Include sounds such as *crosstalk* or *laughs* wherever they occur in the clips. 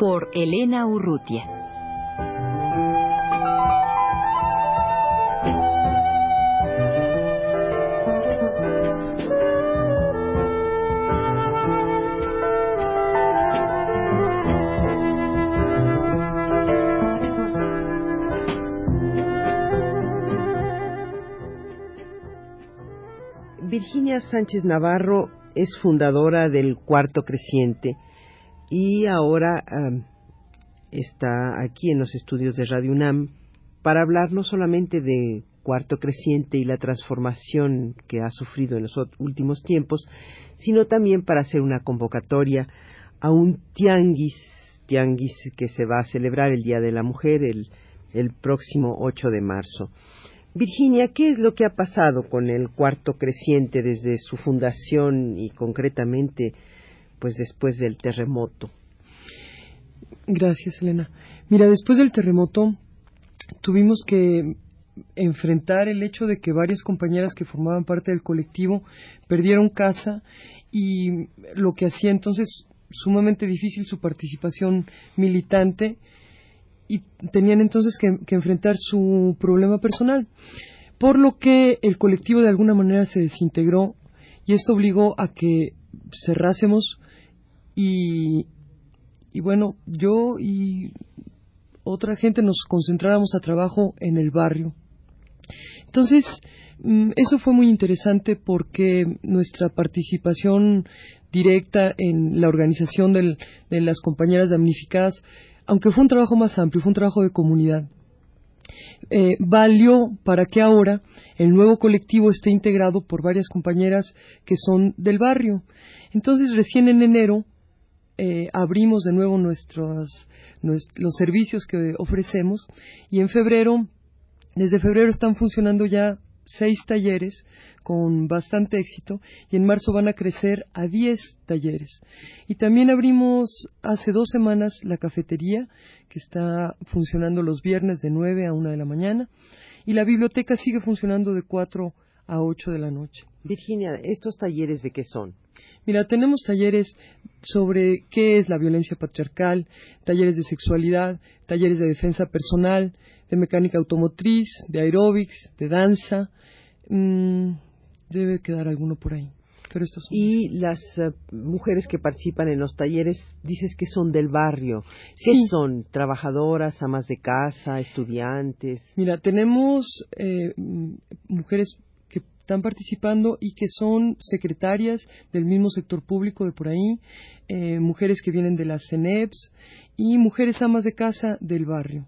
Por Elena Urrutia. Virginia Sánchez Navarro es fundadora del Cuarto Creciente y ahora está aquí en los estudios de Radio UNAM para hablar no solamente de Cuarto Creciente y la transformación que ha sufrido en los últimos tiempos, sino también para hacer una convocatoria a un tianguis, tianguis que se va a celebrar el Día de la Mujer el, el próximo 8 de marzo. Virginia, ¿qué es lo que ha pasado con el cuarto creciente desde su fundación y concretamente pues después del terremoto? Gracias, Elena. Mira, después del terremoto tuvimos que enfrentar el hecho de que varias compañeras que formaban parte del colectivo perdieron casa y lo que hacía entonces sumamente difícil su participación militante y tenían entonces que, enfrentar su problema personal. Por lo que el colectivo de alguna manera se desintegró y esto obligó a que cerrásemos y, y bueno, yo y otra gente nos concentráramos a trabajo en el barrio. Entonces, mm, eso fue muy interesante porque nuestra participación directa en la organización de las compañeras damnificadas aunque fue un trabajo más amplio, fue un trabajo de comunidad, eh, valió para que ahora el nuevo colectivo esté integrado por varias compañeras que son del barrio. Entonces, recién en enero eh, abrimos de nuevo nuestros, los servicios que ofrecemos y en febrero, desde febrero están funcionando ya seis talleres con bastante éxito y en marzo van a crecer a diez talleres. Y también abrimos hace dos semanas la cafetería que está funcionando los viernes de nueve a una de la mañana y la biblioteca sigue funcionando de cuatro a ocho de la noche. Virginia, ¿estos talleres de qué son? Mira, tenemos talleres sobre qué es la violencia patriarcal, talleres de sexualidad, talleres de defensa personal, de mecánica automotriz, de aeróbics, de danza. Mm, debe quedar alguno por ahí. Pero estos Y las eh, mujeres que participan en los talleres, dices que son del barrio. ¿Qué son? ¿Trabajadoras, amas de casa, estudiantes? Mira, tenemos eh, mujeres que están participando y que son secretarias del mismo sector público de por ahí, eh, mujeres que vienen de las CENEPS y mujeres amas de casa del barrio.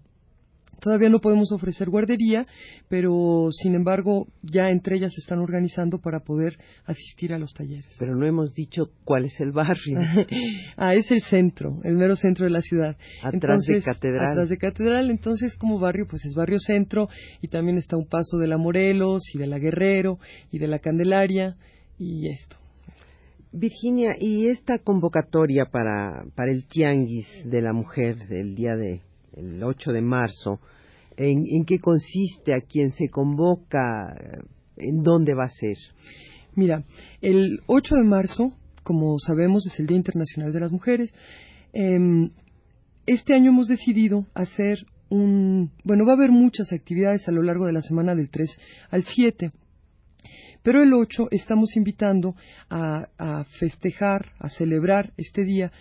Todavía no podemos ofrecer guardería, pero sin embargo ya entre ellas se están organizando para poder asistir a los talleres. Pero no hemos dicho cuál es el barrio. *laughs* ah, es el centro, el mero centro de la ciudad. Atrás de Catedral. Atrás de Catedral, entonces como barrio pues es barrio centro y también está un paso de la Morelos y de la Guerrero y de la Candelaria y esto. Virginia, ¿y esta convocatoria para, para el Tianguis de la Mujer del día de el 8 de marzo, ¿En, qué consiste? ¿A quién se convoca? ¿En dónde va a ser? Mira, el 8 de marzo, como sabemos, es el Día Internacional de las Mujeres. Em, este año hemos decidido hacer un... Bueno, va a haber muchas actividades a lo largo de la semana del 3 al 7. Pero el 8 estamos invitando a, a, festejar, a celebrar este día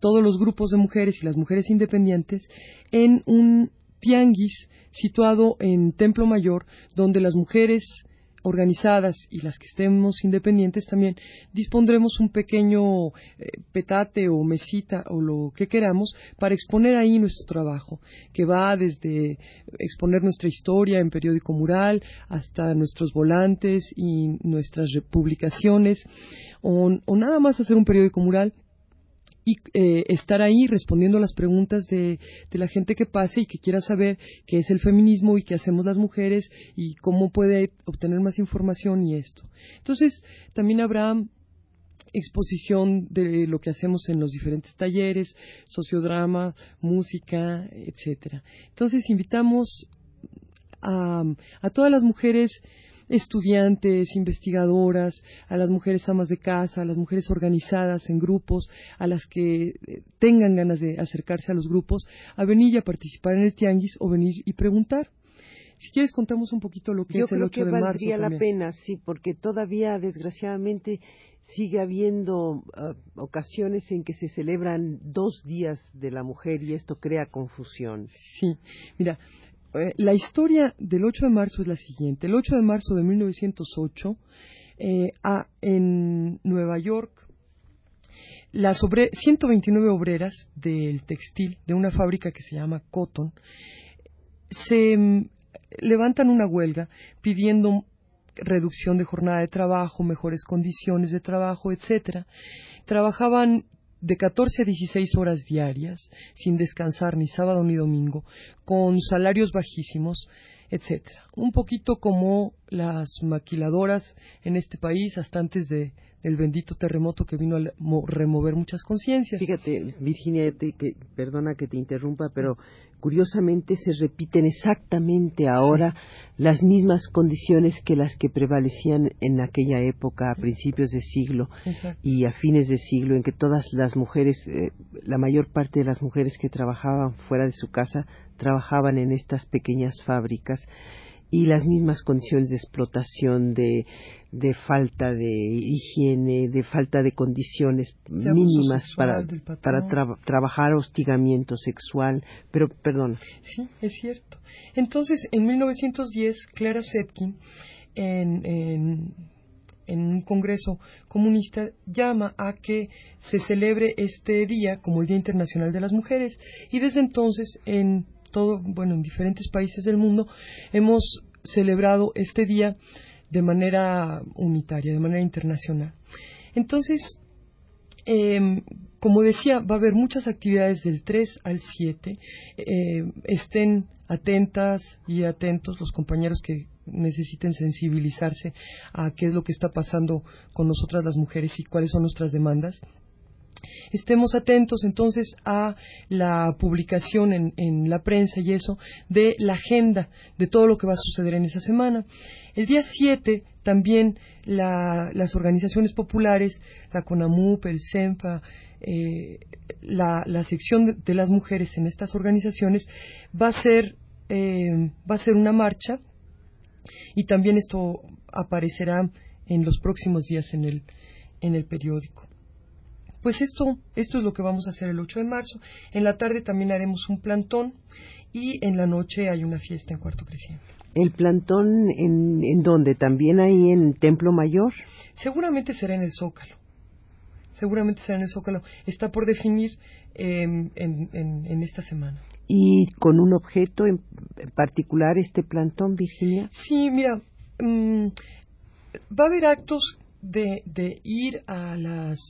todos los grupos de mujeres y las mujeres independientes en un tianguis situado en Templo Mayor, donde las mujeres organizadas y las que estemos independientes también dispondremos un pequeño eh, petate o mesita o lo que queramos para exponer ahí nuestro trabajo, que va desde exponer nuestra historia en periódico mural hasta nuestros volantes y nuestras publicaciones o, o nada más hacer un periódico mural y eh, estar ahí respondiendo a las preguntas de, de, la gente que pase y que quiera saber qué es el feminismo y qué hacemos las mujeres y cómo puede obtener más información y esto. Entonces, también habrá exposición de lo que hacemos en los diferentes talleres, sociodrama, música, etcétera. Entonces invitamos a, a todas las mujeres estudiantes, investigadoras, a las mujeres amas de casa, a las mujeres organizadas en grupos, a las que eh, tengan ganas de acercarse a los grupos, a venir y a participar en el tianguis o venir y preguntar. Si quieres contamos un poquito lo que es el 8 de marzo. valdría la pena, sí, porque todavía desgraciadamente sigue habiendo uh, ocasiones en que se celebran dos días de la mujer y esto crea confusión. Sí, mira, eh, la historia del 8 de marzo es la siguiente. El 8 de marzo de 1908, eh, en Nueva York, las 129 obreras del textil de una fábrica que se llama Cotton se mm, levantan una huelga pidiendo reducción de jornada de trabajo, mejores condiciones de trabajo, etcétera. Trabajaban de 14 a 16 horas diarias, sin descansar ni sábado ni domingo, con salarios bajísimos, etcétera. Un poquito como las maquiladoras en este país hasta antes de, del bendito terremoto que vino a remover muchas conciencias. Fíjate, Virginia, perdona que te interrumpa, pero curiosamente se repiten exactamente ahora las mismas condiciones que las que prevalecían en aquella época, a principios de siglo y a fines de siglo, en que todas las mujeres, eh, la mayor parte de las mujeres que trabajaban fuera de su casa, trabajaban en estas pequeñas fábricas y las mismas condiciones de explotación, de, de falta de higiene, de falta de condiciones mínimas para, para trabajar hostigamiento sexual. Pero, perdón. Sí, es cierto. Entonces, en 1910, Clara Zetkin, en, en, en un congreso comunista, llama a que se celebre este día como el Día Internacional de las Mujeres. Y desde entonces, en todo, bueno, en diferentes países del mundo, hemos celebrado este día de manera unitaria, de manera internacional. Entonces, em, como decía, va a haber muchas actividades del 3 al 7. Eh, estén atentas y atentos los compañeros que necesiten sensibilizarse a qué es lo que está pasando con nosotras las mujeres y cuáles son nuestras demandas estemos atentos entonces a la publicación en, la prensa y eso de la agenda de todo lo que va a suceder en esa semana. El día 7 también las organizaciones populares, la CONAMUP, el CENFA, eh, la, sección de, las mujeres en estas organizaciones va a ser eh, va a ser una marcha y también esto aparecerá en los próximos días en el en el periódico. Pues esto, esto es lo que vamos a hacer el 8 de marzo. En la tarde también haremos un plantón y en la noche hay una fiesta en Cuarto Creciente. ¿El plantón en, en dónde? ¿También ahí en Templo Mayor? Seguramente será en el Zócalo. Seguramente será en el Zócalo. Está por definir em, en, en, esta semana. ¿Y con un objeto en particular este plantón, Virginia? Sí, mira, mm, va a haber actos de, de ir a las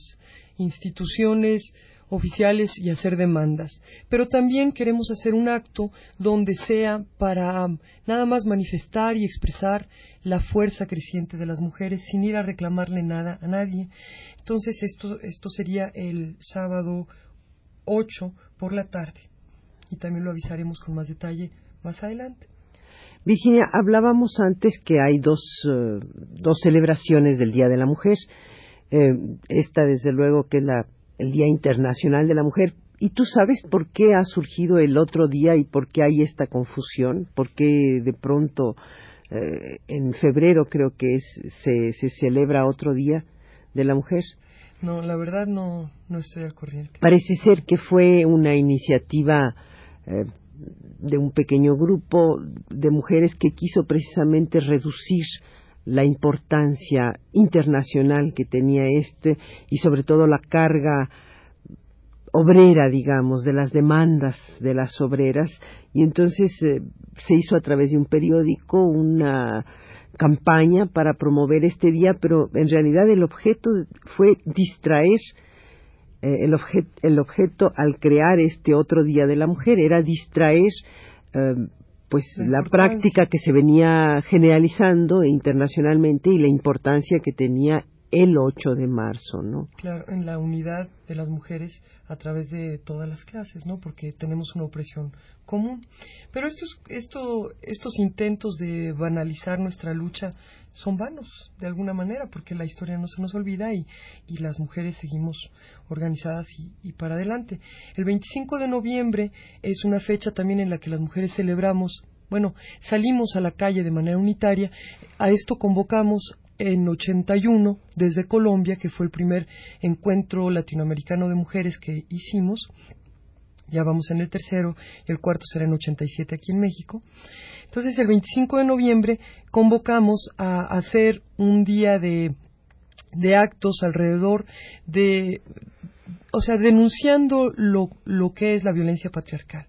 instituciones oficiales y hacer demandas. Pero también queremos hacer un acto donde sea para um, nada más manifestar y expresar la fuerza creciente de las mujeres sin ir a reclamarle nada a nadie. Entonces esto, esto sería el sábado 8 por la tarde y también lo avisaremos con más detalle más adelante. Virginia, hablábamos antes que hay dos, uh, dos celebraciones del Día de la Mujer eh, esta desde luego que es la, el Día Internacional de la Mujer. ¿Y tú sabes por qué ha surgido el otro día y por qué hay esta confusión? ¿Por qué de pronto eh, en febrero creo que es, se, se celebra otro día de la mujer? No, la verdad no, no estoy al corriente. Parece ser que fue una iniciativa eh, de un pequeño grupo de mujeres que quiso precisamente reducir la importancia internacional que tenía este y sobre todo la carga obrera, digamos, de las demandas de las obreras. Y entonces eh, se hizo a través de un periódico una campaña para promover este día, pero en realidad el objeto fue distraer eh, el, el, objeto al crear este otro Día de la Mujer era distraer eh, pues la, práctica que se venía generalizando internacionalmente y la importancia que tenía el 8 de marzo, ¿no? Claro, en la unidad de las mujeres a través de todas las clases, ¿no? Porque tenemos una opresión común. Pero estos, esto, estos intentos de banalizar nuestra lucha son vanos, de alguna manera, porque la historia no se nos olvida y, y las mujeres seguimos organizadas y, y para adelante. El 25 de noviembre es una fecha también en la que las mujeres celebramos bueno, salimos a la calle de manera unitaria. A esto convocamos en 81 desde Colombia, que fue el primer encuentro latinoamericano de mujeres que hicimos. Ya vamos en el tercero el cuarto será en 87 aquí en México. Entonces, el 25 de noviembre convocamos a hacer un día de, de actos alrededor de, o sea, denunciando lo, lo que es la violencia patriarcal.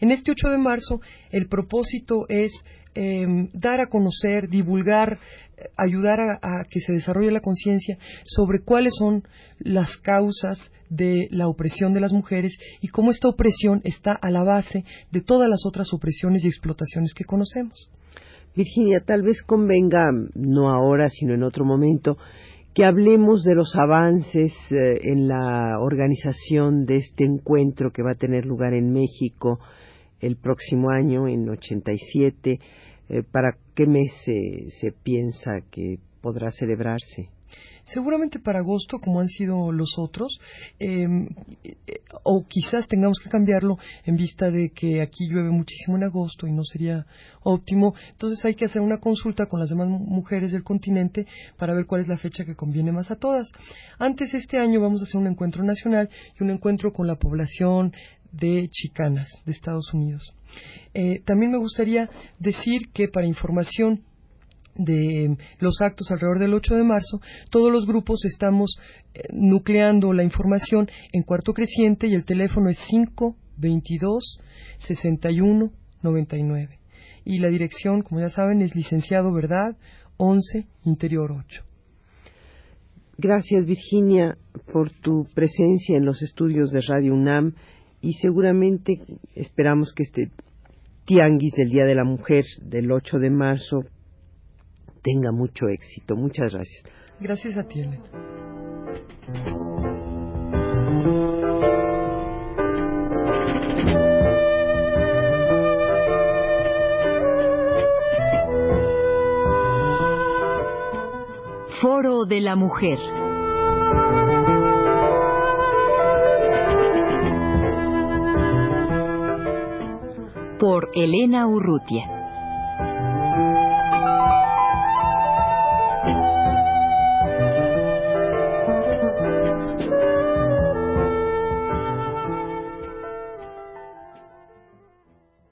En este 8 de marzo, el propósito es Em, dar a conocer, divulgar, ayudar a, que se desarrolle la conciencia sobre cuáles son las causas de la opresión de las mujeres y cómo esta opresión está a la base de todas las otras opresiones y explotaciones que conocemos. Virginia, tal vez convenga, no ahora, sino en otro momento, que hablemos de los avances eh, en la organización de este encuentro que va a tener lugar en México el próximo año, en 87. Eh, ¿Para qué mes se, piensa que podrá celebrarse? seguramente para agosto, como han sido los otros, em, o quizás tengamos que cambiarlo en vista de que aquí llueve muchísimo en agosto y no sería óptimo. Entonces hay que hacer una consulta con las demás mujeres del continente para ver cuál es la fecha que conviene más a todas. Antes este año vamos a hacer un encuentro nacional y un encuentro con la población de chicanas de Estados Unidos. Eh, también me gustaría decir que para información de los actos alrededor del 8 de marzo, todos los grupos estamos eh, nucleando la información en cuarto creciente y el teléfono es 522 61 99. Y la dirección, como ya saben, es licenciado Verdad 11 Interior 8. Gracias Virginia por tu presencia en los estudios de Radio UNAM y seguramente esperamos que este tianguis del Día de la Mujer del 8 de marzo tenga mucho éxito. Muchas gracias. Gracias a ti, Elena. Foro de la Mujer. Por Elena Urrutia.